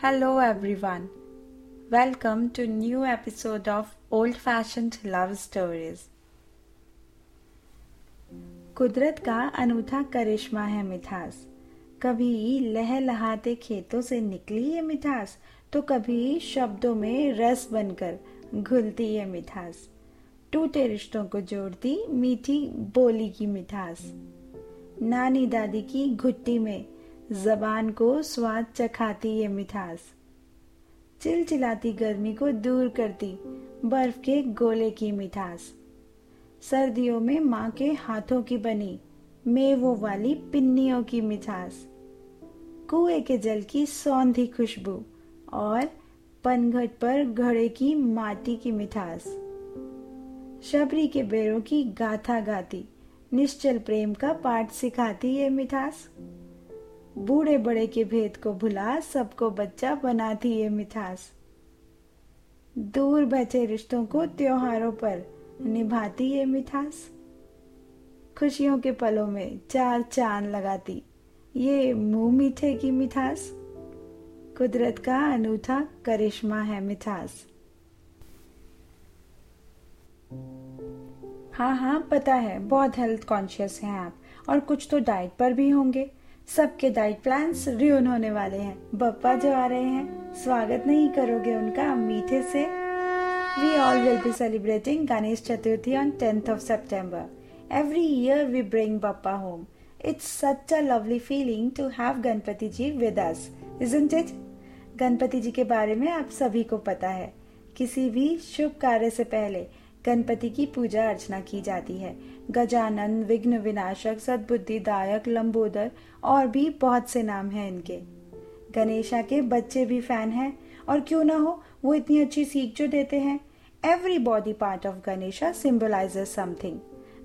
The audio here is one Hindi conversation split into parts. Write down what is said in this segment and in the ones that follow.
Hello, everyone. Welcome to new episode of Old Fashioned Love Stories. कुदरत का अनूठा करिश्मा है मिठास कभी लहलहाते खेतों से निकली ये मिठास तो कभी शब्दों में रस बनकर घुलती ये मिठास टूटे रिश्तों को जोड़ती मीठी बोली की मिठास नानी दादी की घुट्टी में जबान को स्वाद चखाती ये मिठास। चिलचिलाती गर्मी को दूर करती बर्फ़ के गोले की मिठास। सर्दियों में माँ के हाथों की बनी मेवों वाली पिन्नियों की मिठास। कुएँ के जल की सौंधी खुशबू और पनघट पर घड़े की माटी की मिठास। शबरी के बेरों की गाथा गाती, निश्चल प्रेम का पाठ सिखाती ये मिठास। बूढ़े बड़े के भेद को भुला सबको बच्चा बनाती ये मिठास। दूर बैठे रिश्तों को त्योहारों पर निभाती ये मिठास। खुशियों के पलों में चार चाँद लगाती, ये मुँह मीठे की मिठास। कुदरत का अनूठा करिश्मा है मिठास। हाँ हाँ पता है, बहुत हेल्थ कॉन्शियस हैं आप, और कुछ तो डाइट पर भी होंगे। सबके डाइट प्लान्स रियून होने वाले हैं। बप्पा जो आ रहे हैं, स्वागत नहीं करोगे उनका, मीठे से। We all will be celebrating Ganesh Chaturthi on tenth of September every year we bring Bappa home it's such a lovely feeling to have Ganpati ji with us isn't it Ganpati ji के बारे में आप सभी को पता है। किसी भी शुभ कार्य से पहले गणपति की पूजा अर्चना की जाती है। गजानन, विघ्न विनाशक सदबुद्धिदायक लंबोदर और भी बहुत से नाम हैं इनके। गणेशा के बच्चे भी फ़ैन हैं और क्यों ना हो वो इतनी अच्छी सीख जो देते हैं। Every body part of Ganesha symbolises something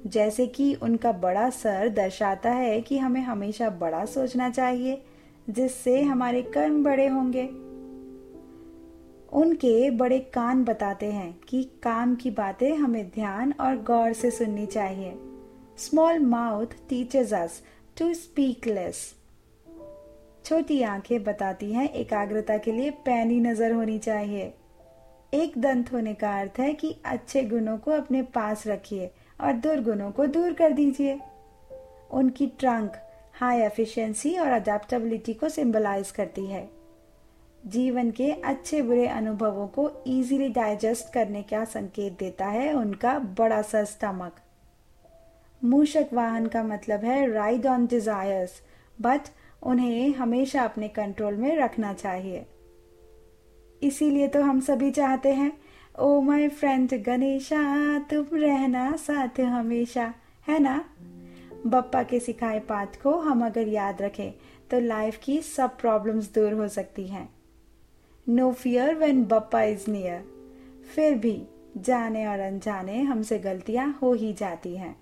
जैसे कि उनका बड़ा सर दर्शाता है कि हमें हमेशा बड़ा सोचना चाहिए, जिससे हमारे कर्म बड़े होंगे। उनके बड़े कान बताते हैं कि काम की बातें हमें ध्यान और गौर से सुननी चाहिए। Small mouth teachers us to speak less छोटी आँखें बताती हैं एकाग्रता के लिए पैनी नज़र होनी चाहिए। एक दंत होने का अर्थ है कि अच्छे गुणों को अपने पास रखिए और दुर्गुणों को दूर कर दीजिए। उनकी ट्रंक हाई एफिशिएंसी और अडेप्टेबिलिटी को सिंबलाइज करती है। जीवन के अच्छे बुरे अनुभवों को इजीली डाइजेस्ट करने का संकेत देता है उनका बड़ा सा स्टमक मूषक वाहन का मतलब है राइड ऑन डिजायर्स बट उन्हें हमेशा अपने कंट्रोल में रखना चाहिए। इसीलिए तो हम सभी चाहते हैं, ओ माय फ्रेंड गणेशा, तुम रहना साथ हमेशा है ना? बप्पा के सिखाए पाठ को हम अगर याद रखें तो लाइफ की सब प्रॉब्लम्स दूर हो सकती हैं। No fear when Bappa is near फिर भी, जाने और अनजाने हमसे गलतियाँ हो ही जाती हैं।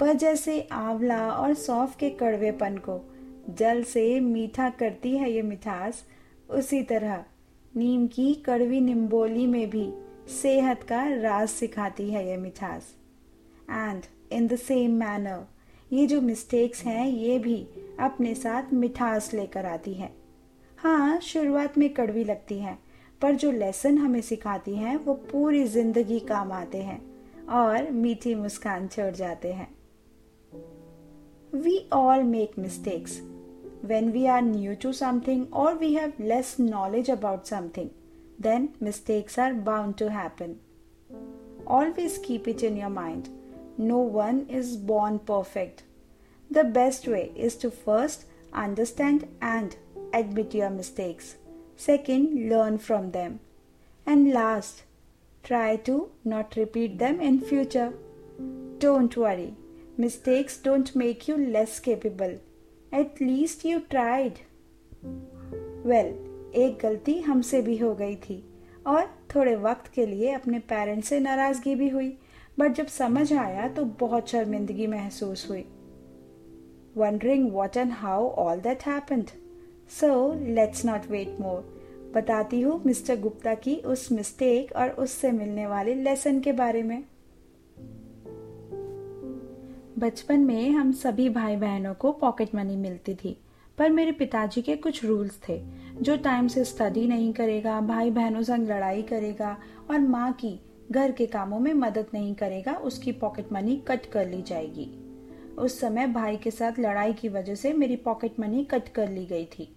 पर जैसे आंवला और सौफ के कड़वेपन को जल से मीठा करती है ये मिठास, उसी तरह नीम की कड़वी निम्बोली में भी सेहत का राज सिखाती है ये मिठास। And in the same manner ये जो मिस्टेक्स हैं, ये भी अपने साथ मिठास लेकर आती है। हाँ शुरुआत में कड़वी लगती है, पर जो लेसन हमें सिखाती हैं, वो पूरी ज़िंदगी काम आते हैं और मीठी मुस्कान छोड़ जाते हैं। We all make mistakes when we are new to something और we have less knowledge about something then mistakes are bound to happen always keep it in your mind no one is born perfect the best way is to first understand and admit your mistakes. Second, learn from them. And last, try to not repeat them in future. Don't worry. Mistakes don't make you less capable. At least you tried. Well, एक गलती हमसे भी हो गई थी और थोड़े वक्त के लिए अपने पेरेंट्स से नाराज़गी भी हुई बट जब समझ आया तो बहुत शर्मिंदगी महसूस हुई wondering what and how all that happened so let's not wait more बताती हूँ मिस्टर गुप्ता की उस मिस्टेक और उससे मिलने वाले लेसन के बारे में। बचपन में हम सभी भाई बहनों को पॉकेट मनी मिलती थी, पर मेरे पिताजी के कुछ रूल्स थे, जो टाइम से स्टडी नहीं करेगा भाई बहनों संग लड़ाई करेगा और माँ की घर के कामों में मदद नहीं करेगा, उसकी पॉकेट मनी कट कर ली जाएगी। उस समय भाई के साथ लड़ाई की वजह से मेरी पॉकेट मनी कट कर ली गई थी।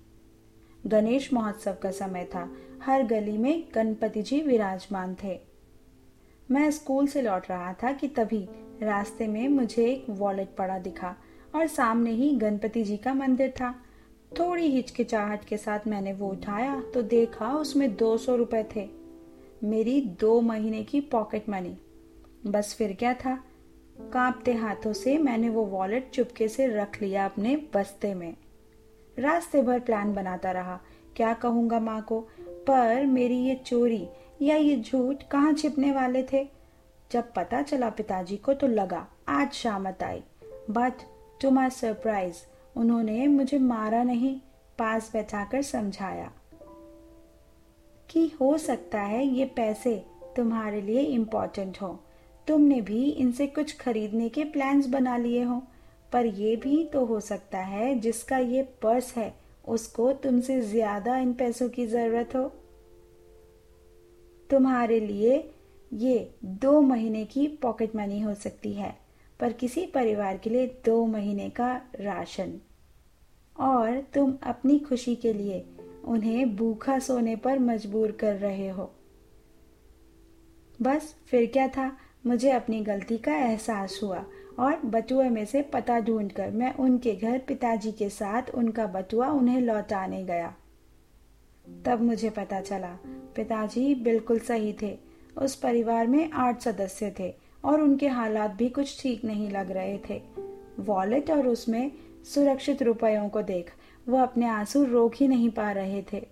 गणेश महोत्सव का समय था। हर गली में गणपति जी विराजमान थे। मैं स्कूल से लौट रहा था कि तभी रास्ते में मुझे एक वॉलेट पड़ा दिखा और सामने ही गणपति जी का मंदिर था। थोड़ी हिचकिचाहट के साथ मैंने वो उठाया तो देखा उसमें दो सौ रुपए थे। मेरी दो महीने की पॉकेट मनी बस फिर क्या था? कांपते हाथों से मैंने वो वॉलेट चुपके से रख लिया अपने बस्ते में। रास्ते भर प्लान बनाता रहा। क्या कहूँगा माँ को? पर मेरी ये चोरी या ये झूठ कहाँ छिपने वाले थे? जब पता चला पिताजी को तो लगा, आज शामत आई बट टू माई सरप्राइज़ उन्होंने मुझे मारा नहीं, पास बैठाकर समझाया। कि हो सकता है ये पैसे तुम्हारे लिए इम्पोर्टेंट हो। तुमने भी इनसे कुछ खरीदने के प्लान्स बना लिए हो। पर ये भी तो हो सकता है जिसका ये पर्स है, उसको तुमसे ज़्यादा इन पैसों की ज़रूरत हो। तुम्हारे लिए ये दो महीने की पॉकेट मनी हो सकती है, पर किसी परिवार के लिए दो महीने का राशन। और तुम अपनी खुशी के लिए उन्हें भूखा सोने पर मजबूर कर रहे हो। बस फिर क्या था? मुझे अपनी गलती का एहसास हुआ और बटुए में से पता ढूंढकर मैं उनके घर पिताजी के साथ उनका बटुआ उन्हें लौटाने गया। तब मुझे पता चला, पिताजी बिल्कुल सही थे, उस परिवार में आठ सदस्य थे और उनके हालात भी कुछ ठीक नहीं लग रहे थे। वॉलेट और उसमें सुरक्षित रुपयों को देख, वो अपने आँसू रोक ही नहीं पा रहे थे।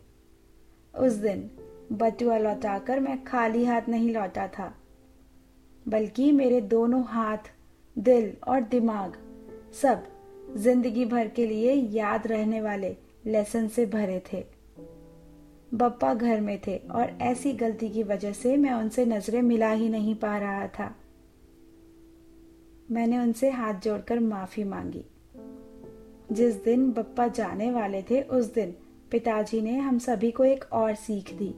उस दिन बटुआ लौटाकर मैं खाली हाथ नहीं लौटा था। बल्कि मेरे दोनों हाथ, दिल और दिमाग सब ज़िंदगी भर के लिए याद रहने वाले लेसन से भरे थे। बप्पा घर में थे और ऐसी गलती की वजह से मैं उनसे नज़रें मिला ही नहीं पा रहा था। मैंने उनसे हाथ जोड़कर माफ़ी मांगी। जिस दिन बप्पा जाने वाले थे, उस दिन पिताजी ने हम सभी को एक और सीख दी।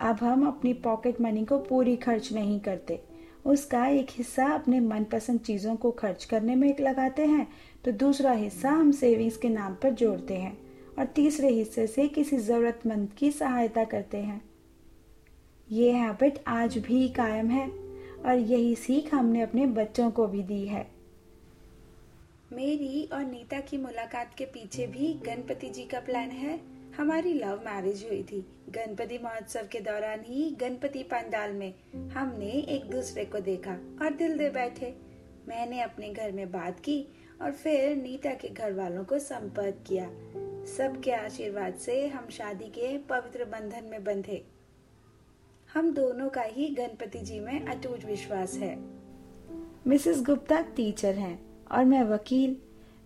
अब हम अपनी पॉकेट मनी को पूरी खर्च नहीं करते। उसका एक हिस्सा अपने मनपसंद चीज़ों को खर्च करने में लगाते हैं तो दूसरा हिस्सा हम सेविंग्स के नाम पर जोड़ते हैं और तीसरे हिस्से से किसी जरूरतमंद की सहायता करते हैं। ये हैबिट आज भी कायम है और यही सीख हमने अपने बच्चों को भी दी है। मेरी और नीता की मुलाकात के पीछे भी गणपति जी का प्लान है। हमारी लव मैरिज हुई थी। गणपति महोत्सव के दौरान ही गणपति पंडाल में हमने एक दूसरे को देखा और दिल दे बैठे। मैंने अपने घर में बात की और फिर नीता के घर वालों को संपर्क किया। सबके आशीर्वाद से हम शादी के पवित्र बंधन में बंधे। हम दोनों का ही गणपति जी में अटूट विश्वास है। मिसेस गुप्ता टीचर हैं और मैं वकील।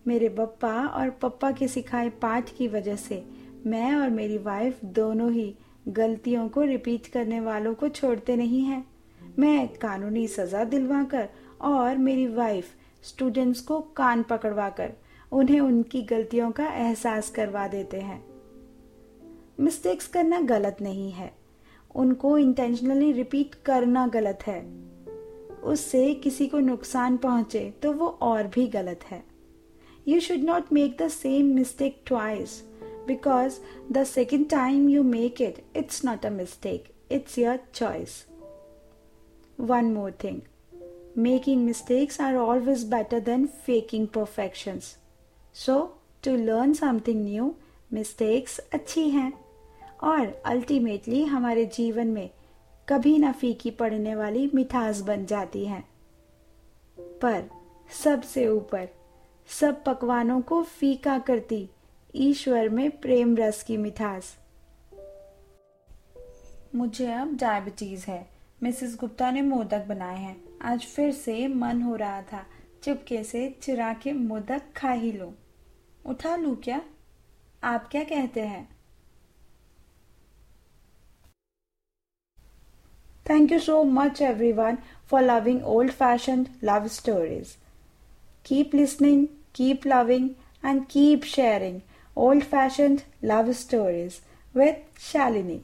मेरे पप्पा और पप्पा के सिखाए पाठ की वजह से मैं और मेरी वाइफ दोनों ही गलतियों को रिपीट करने वालों को छोड़ते नहीं हैं। मैं कानूनी सजा दिलवा कर और मेरी वाइफ स्टूडेंट्स को कान पकड़वा कर उन्हें उनकी गलतियों का एहसास करवा देते हैं। मिस्टेक्स करना गलत नहीं है। उनको इंटेंशनली रिपीट करना गलत है। उससे किसी को नुकसान पहुँचे तो वो और भी गलत है। You should not make the same mistake twice because the second time you make it it's not a mistake it's your choice one more thing making mistakes are always better than faking perfections so to learn something new mistakes अच्छी हैं. और अल्टीमेटली हमारे जीवन में कभी ना फीकी पड़ने वाली मिठास बन जाती है. पर सबसे ऊपर, सब पकवानों को फीका करती ईश्वर में प्रेम रस की मिठास। मुझे अब डायबिटीज़ है। मिसेस गुप्ता ने मोदक बनाए हैं। आज फिर से मन हो रहा था, चुपके से चिरा के मोदक खा ही लो। उठा लू क्या? आप क्या कहते हैं? Thank you so much everyone for loving old fashion love stories keep listening keep loving and keep sharing Old Fashioned Love Stories with Shalini.